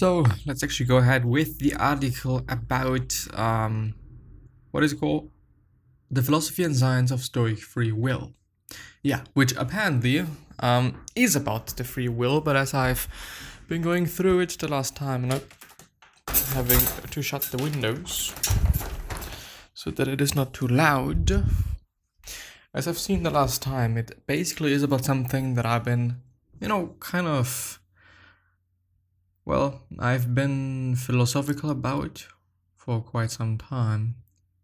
So let's actually go ahead with the article about um, what is it called? The philosophy and science of Stoic free will. Yeah, which apparently um, is about the free will, but as I've been going through it the last time, and I'm having to shut the windows so that it is not too loud. As I've seen the last time, it basically is about something that I've been, you know, kind of well, I've been philosophical about it for quite some time,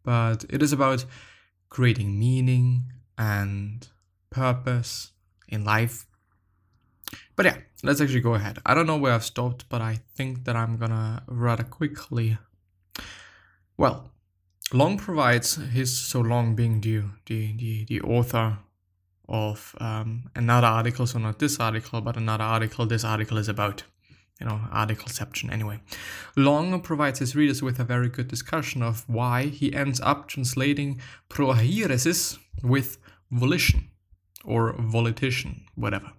but it is about creating meaning and purpose in life. But yeah, let's actually go ahead. I don't know where I've stopped, but I think that I'm gonna rather quickly. Well, Long provides his so Long being the the the, the author of um, another article, so not this article, but another article this article is about you know, articleception anyway. Long provides his readers with a very good discussion of why he ends up translating prohairesis with volition or volition, whatever.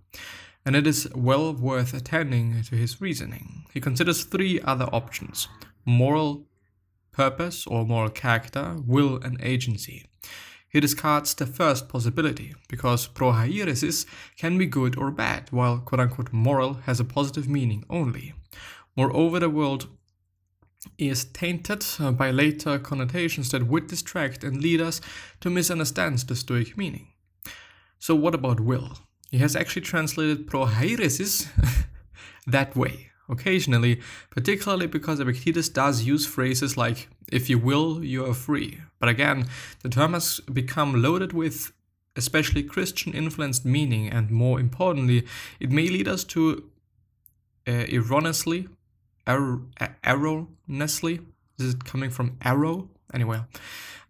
And it is well worth attending to his reasoning. He considers three other options moral purpose or moral character, will, and agency. He discards the first possibility, because prohairesis can be good or bad, while quote unquote moral has a positive meaning only. Moreover, the world is tainted uh, by later connotations that would distract and lead us to misunderstand the Stoic meaning. So, what about will? He has actually translated prohairesis that way occasionally, particularly because Epictetus does use phrases like, if you will, you are free. But again, the term has become loaded with especially Christian influenced meaning, and more importantly, it may lead us to uh, erroneously, er- erroneously, is it coming from arrow? Anyway,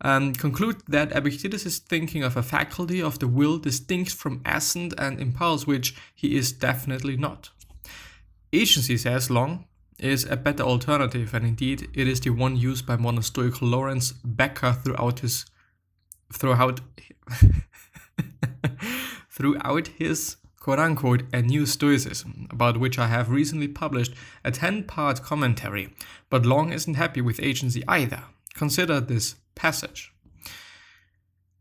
um, conclude that Epictetus is thinking of a faculty of the will distinct from assent and impulse, which he is definitely not. Agency says Long is a better alternative, and indeed it is the one used by modern Stoic Lawrence Becker throughout his throughout throughout his quote unquote a new stoicism, about which I have recently published a 10 part commentary, but Long isn't happy with agency either. Consider this passage.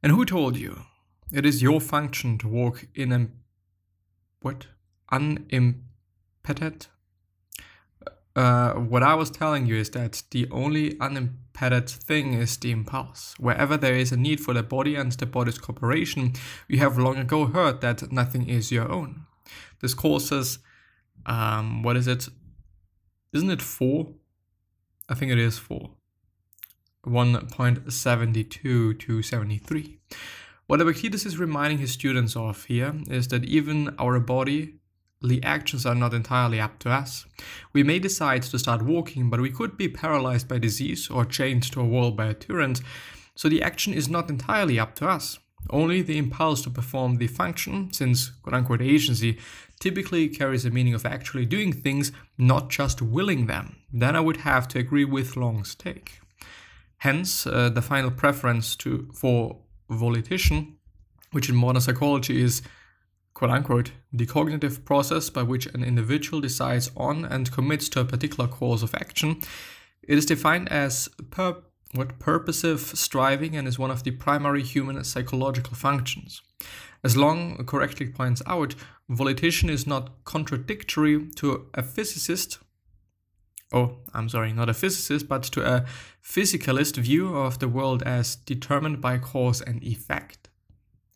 And who told you? It is your function to walk in a what? Unim unimpeded. Uh, what I was telling you is that the only unimpeded thing is the impulse. Wherever there is a need for the body and the body's cooperation, we have long ago heard that nothing is your own. Discourses, um, what is it? Isn't it four? I think it is four. 1.72 to 73. What Epictetus is reminding his students of here is that even our body the actions are not entirely up to us. We may decide to start walking, but we could be paralyzed by disease or chained to a wall by a tyrant, so the action is not entirely up to us. Only the impulse to perform the function, since quote unquote agency typically carries the meaning of actually doing things, not just willing them. Then I would have to agree with Long's take. Hence, uh, the final preference to for volition, which in modern psychology is quote unquote, the cognitive process by which an individual decides on and commits to a particular course of action. It is defined as what purposive striving and is one of the primary human psychological functions. As Long correctly points out, volition is not contradictory to a physicist. Oh, I'm sorry, not a physicist, but to a physicalist view of the world as determined by cause and effect.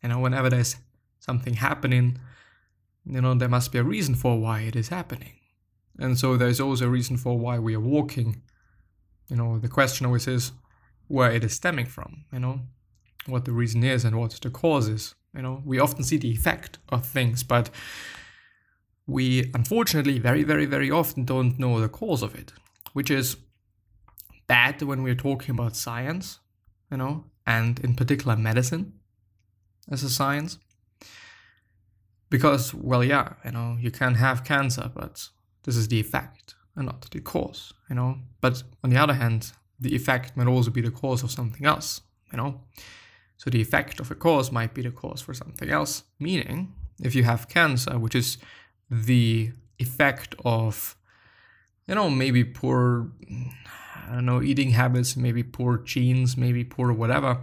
You know, whenever there's something happening, you know, there must be a reason for why it is happening. And so there's always a reason for why we are walking. You know, the question always is where it is stemming from, you know, what the reason is and what the cause is. You know, we often see the effect of things, but we unfortunately very, very, very often don't know the cause of it, which is bad when we're talking about science, you know, and in particular medicine as a science. Because, well, yeah, you know, you can have cancer, but this is the effect and not the cause, you know. But on the other hand, the effect might also be the cause of something else, you know. So the effect of a cause might be the cause for something else. Meaning, if you have cancer, which is the effect of, you know, maybe poor, I don't know, eating habits, maybe poor genes, maybe poor whatever,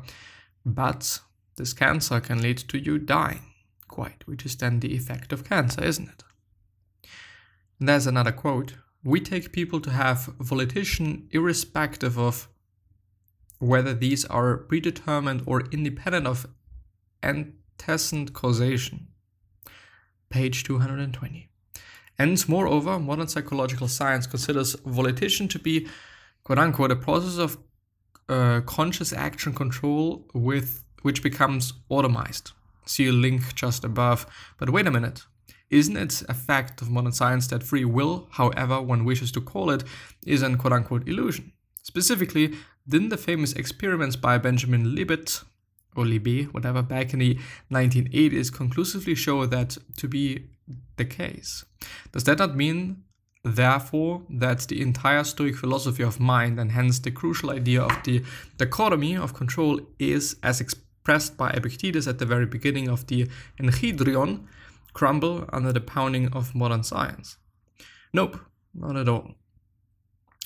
but this cancer can lead to you dying, quite, which is then the effect of cancer, isn't it? And there's another quote we take people to have volition irrespective of whether these are predetermined or independent of antecedent causation. Page 220. And moreover, modern psychological science considers volition to be, quote unquote, a process of uh, conscious action control with which becomes automized. See a link just above. But wait a minute. Isn't it a fact of modern science that free will, however one wishes to call it, is an quote unquote illusion? Specifically, didn't the famous experiments by Benjamin Libet, or Libet, whatever, back in the 1980s conclusively show that to be the case? Does that not mean, therefore, that the entire Stoic philosophy of mind, and hence the crucial idea of the dichotomy of control, is, as expressed by Epictetus at the very beginning of the Enchiridion, crumble under the pounding of modern science? Nope, not at all.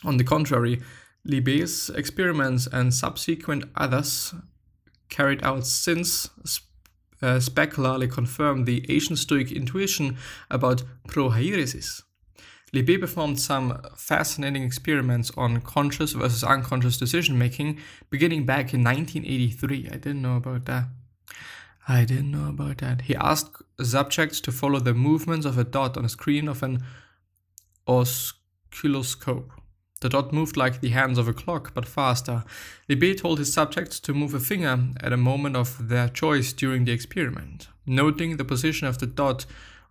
On the contrary, Libet's experiments and subsequent others carried out since uh, specularly confirm the ancient Stoic intuition about prohairesis. Libet performed some fascinating experiments on conscious versus unconscious decision making beginning back in 1983. I didn't know about that. I didn't know about that. He asked subjects to follow the movements of a dot on a screen of an oscilloscope. The dot moved like the hands of a clock, but faster. Libet told his subjects to move a finger at a moment of their choice during the experiment, noting the position of the dot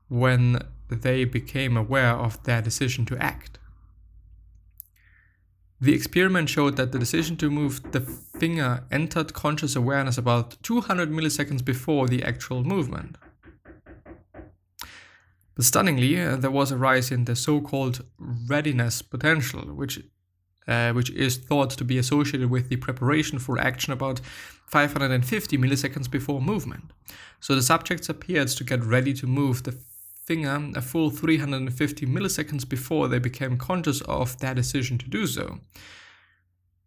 when they became aware of their decision to act. The experiment showed that the decision to move the finger entered conscious awareness about 200 milliseconds before the actual movement. But stunningly, there was a rise in the so-called readiness potential, which uh, which is thought to be associated with the preparation for action about 550 milliseconds before movement. So the subjects appeared to get ready to move the finger a full 350 milliseconds before they became conscious of their decision to do so.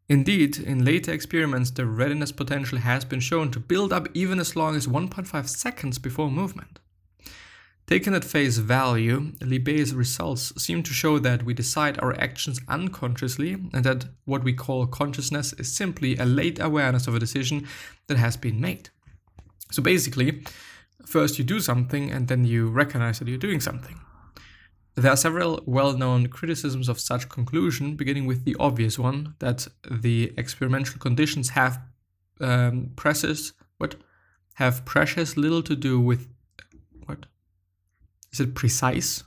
Indeed, in later experiments, the readiness potential has been shown to build up even as long as 1.5 seconds before movement. Taken at face value, Libet's results seem to show that we decide our actions unconsciously and that what we call consciousness is simply a late awareness of a decision that has been made. So basically, First, you do something and then you recognize that you're doing something. There are several well known criticisms of such conclusion, beginning with the obvious one that the experimental conditions have um, precious, what? Have precious little to do with what? Is it precise?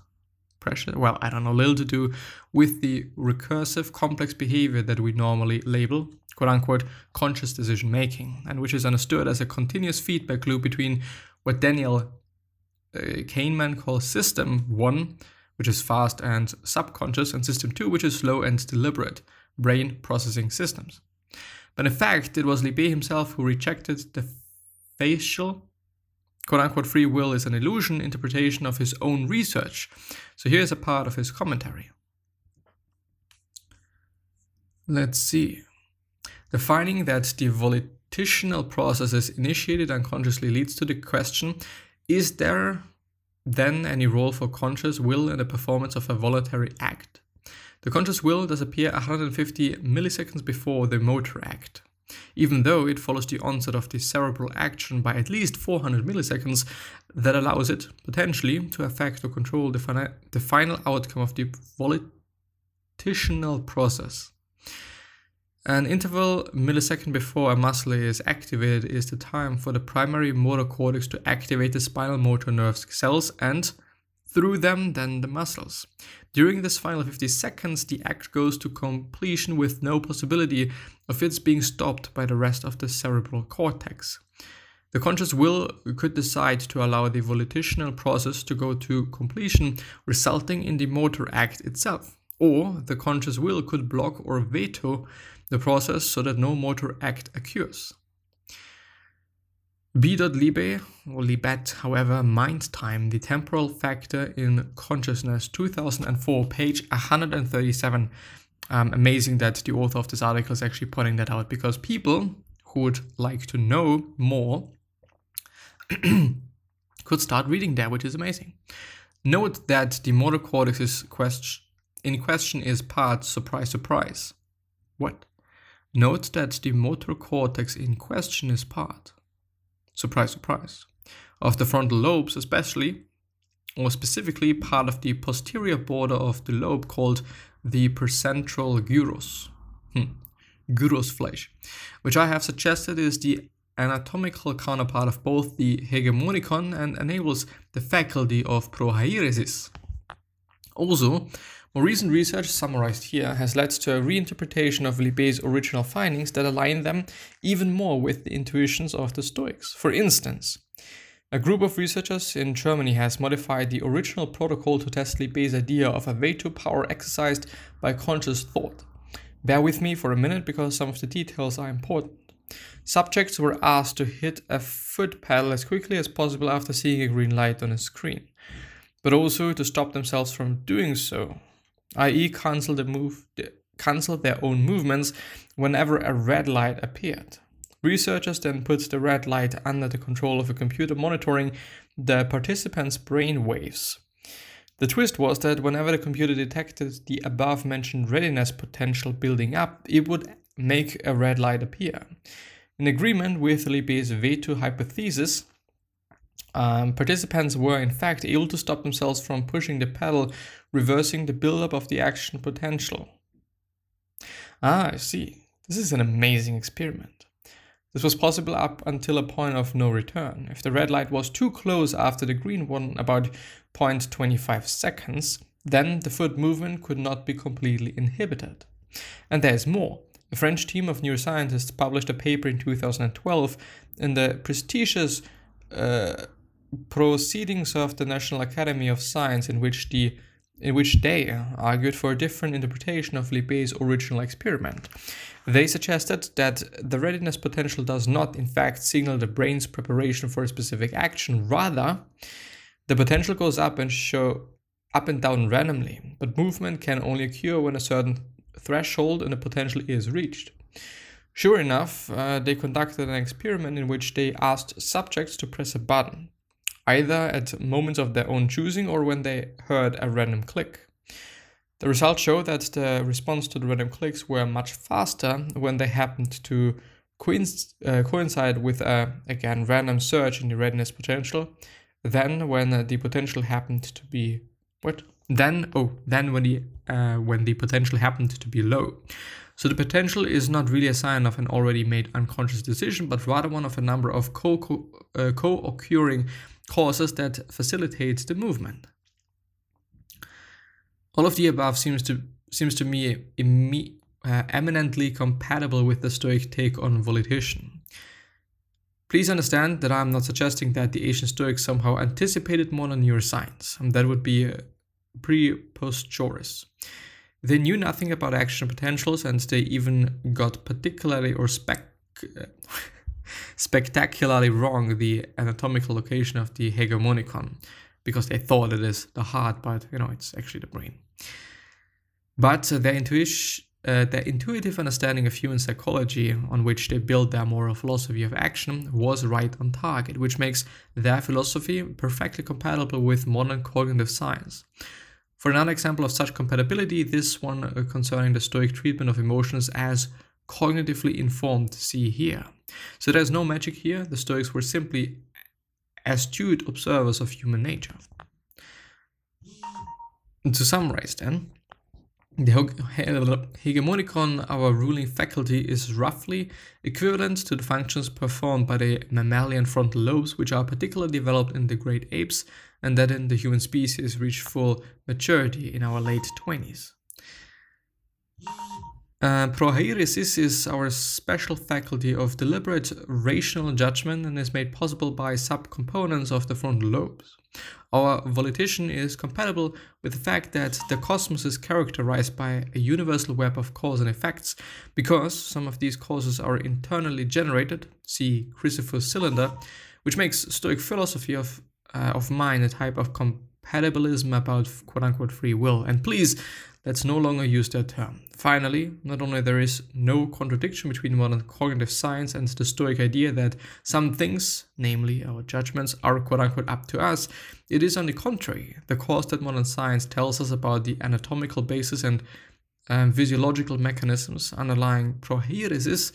Precious? Well, I don't know, little to do with the recursive complex behavior that we normally label, quote unquote, conscious decision making, and which is understood as a continuous feedback loop between what Daniel uh, Kahneman calls System 1, which is fast and subconscious, and System 2, which is slow and deliberate, brain processing systems. But in fact, it was Libet himself who rejected the facial quote unquote free will is an illusion interpretation of his own research. So here's a part of his commentary. Let's see. The finding that the volitional processes initiated unconsciously leads to the question is there then any role for conscious will in the performance of a voluntary act? The conscious will does appear 150 milliseconds before the motor act. Even though it follows the onset of the cerebral action by at least 400 milliseconds, that allows it, potentially, to affect or control the, the final outcome of the volitional process. An interval millisecond before a muscle is activated is the time for the primary motor cortex to activate the spinal motor nerve cells and through them then the muscles. During this final 50 seconds, the act goes to completion with no possibility of its being stopped by the rest of the cerebral cortex. The conscious will could decide to allow the volitional process to go to completion, resulting in the motor act itself. Or the conscious will could block or veto the process so that no motor act occurs. B.Liebe, or Libet, however, mind time, the temporal factor in consciousness, 2004, page 137. Um, amazing that the author of this article is actually pointing that out because people who would like to know more could start reading there, which is amazing. Note that the motor cortex is question, in question is part, surprise, surprise. What? Note that the motor cortex in question is part, surprise, surprise, of the frontal lobes, especially, or specifically part of the posterior border of the lobe called the precentral gyrus. Hmm. Gyrusfleisch, which I have suggested is the anatomical counterpart of both the hegemonikon and enables the faculty of prohairesis. Also, more recent research, summarized here, has led to a reinterpretation of Libet's original findings that align them even more with the intuitions of the Stoics. For instance, a group of researchers in Germany has modified the original protocol to test Libet's idea of a veto power exercised by conscious thought. Bear with me for a minute because some of the details are important. Subjects were asked to hit a foot pedal as quickly as possible after seeing a green light on a screen, but also to stop themselves from doing so i.e., cancel the move, cancel their own movements whenever a red light appeared. Researchers then put the red light under the control of a computer monitoring the participants' brain waves. The twist was that whenever the computer detected the above mentioned readiness potential building up, it would make a red light appear. In agreement with Libet's veto hypothesis, um, participants were in fact able to stop themselves from pushing the pedal, reversing the buildup of the action potential. Ah, I see. This is an amazing experiment. This was possible up until a point of no return. If the red light was too close after the green one, about 0.25 seconds, then the foot movement could not be completely inhibited. And there's more. A French team of neuroscientists published a paper in 2012 in the prestigious uh, proceedings of the National Academy of Science in which the in which they argued for a different interpretation of Libet's original experiment. They suggested that the readiness potential does not, in fact, signal the brain's preparation for a specific action. Rather, the potential goes up and show up and down randomly, but movement can only occur when a certain threshold in the potential is reached. Sure enough, uh, they conducted an experiment in which they asked subjects to press a button either at moments of their own choosing or when they heard a random click. The results show that the response to the random clicks were much faster when they happened to uh, coincide with a, again, random surge in the readiness potential than when uh, the potential happened to be what? Then oh, then when the uh, when the potential happened to be low. So the potential is not really a sign of an already made unconscious decision, but rather one of a number of co co, uh, co causes that facilitates the movement. All of the above seems to seems to me uh, eminently compatible with the Stoic take on volition. Please understand that I'm not suggesting that the ancient Stoics somehow anticipated modern neuroscience. That would be preposterous. They knew nothing about action potentials, and they even got particularly or spec. Spectacularly wrong the anatomical location of the hegemonikon because they thought it is the heart, but you know it's actually the brain. But uh, their intuition, uh, their intuitive understanding of human psychology, on which they built their moral philosophy of action, was right on target, which makes their philosophy perfectly compatible with modern cognitive science. For another example of such compatibility, this one uh, concerning the Stoic treatment of emotions as cognitively informed, see here. So there's no magic here, the Stoics were simply astute observers of human nature. And to summarize then, The hegemonikon our ruling faculty is roughly equivalent to the functions performed by the mammalian frontal lobes, which are particularly developed in the great apes, and that in the human species reach full maturity in our late 20s. Uh, prohairesis is our special faculty of deliberate rational judgment and is made possible by subcomponents of the frontal lobes. Our volition is compatible with the fact that the cosmos is characterized by a universal web of cause and effects, because some of these causes are internally generated, see Chrysippus cylinder, which makes Stoic philosophy of, uh, of mind a type of compatibilism about quote unquote free will. And please, let's no longer use that term. Finally, not only there is no contradiction between modern cognitive science and the Stoic idea that some things, namely our judgments, are quote unquote up to us, it is on the contrary the cause that modern science tells us about the anatomical basis and um, physiological mechanisms underlying prohairesis.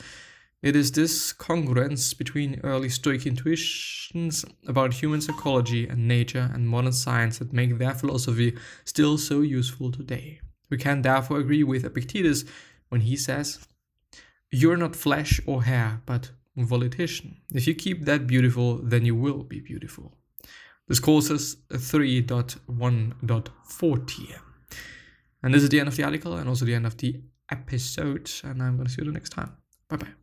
It is this congruence between early Stoic intuitions about human psychology and nature and modern science that make their philosophy still so useful today. We can therefore agree with Epictetus when he says, You're not flesh or hair, but volition. If you keep that beautiful, then you will be beautiful. Discourses 3.1.40. And this is the end of the article and also the end of the episode. And I'm going to see you the next time. Bye bye.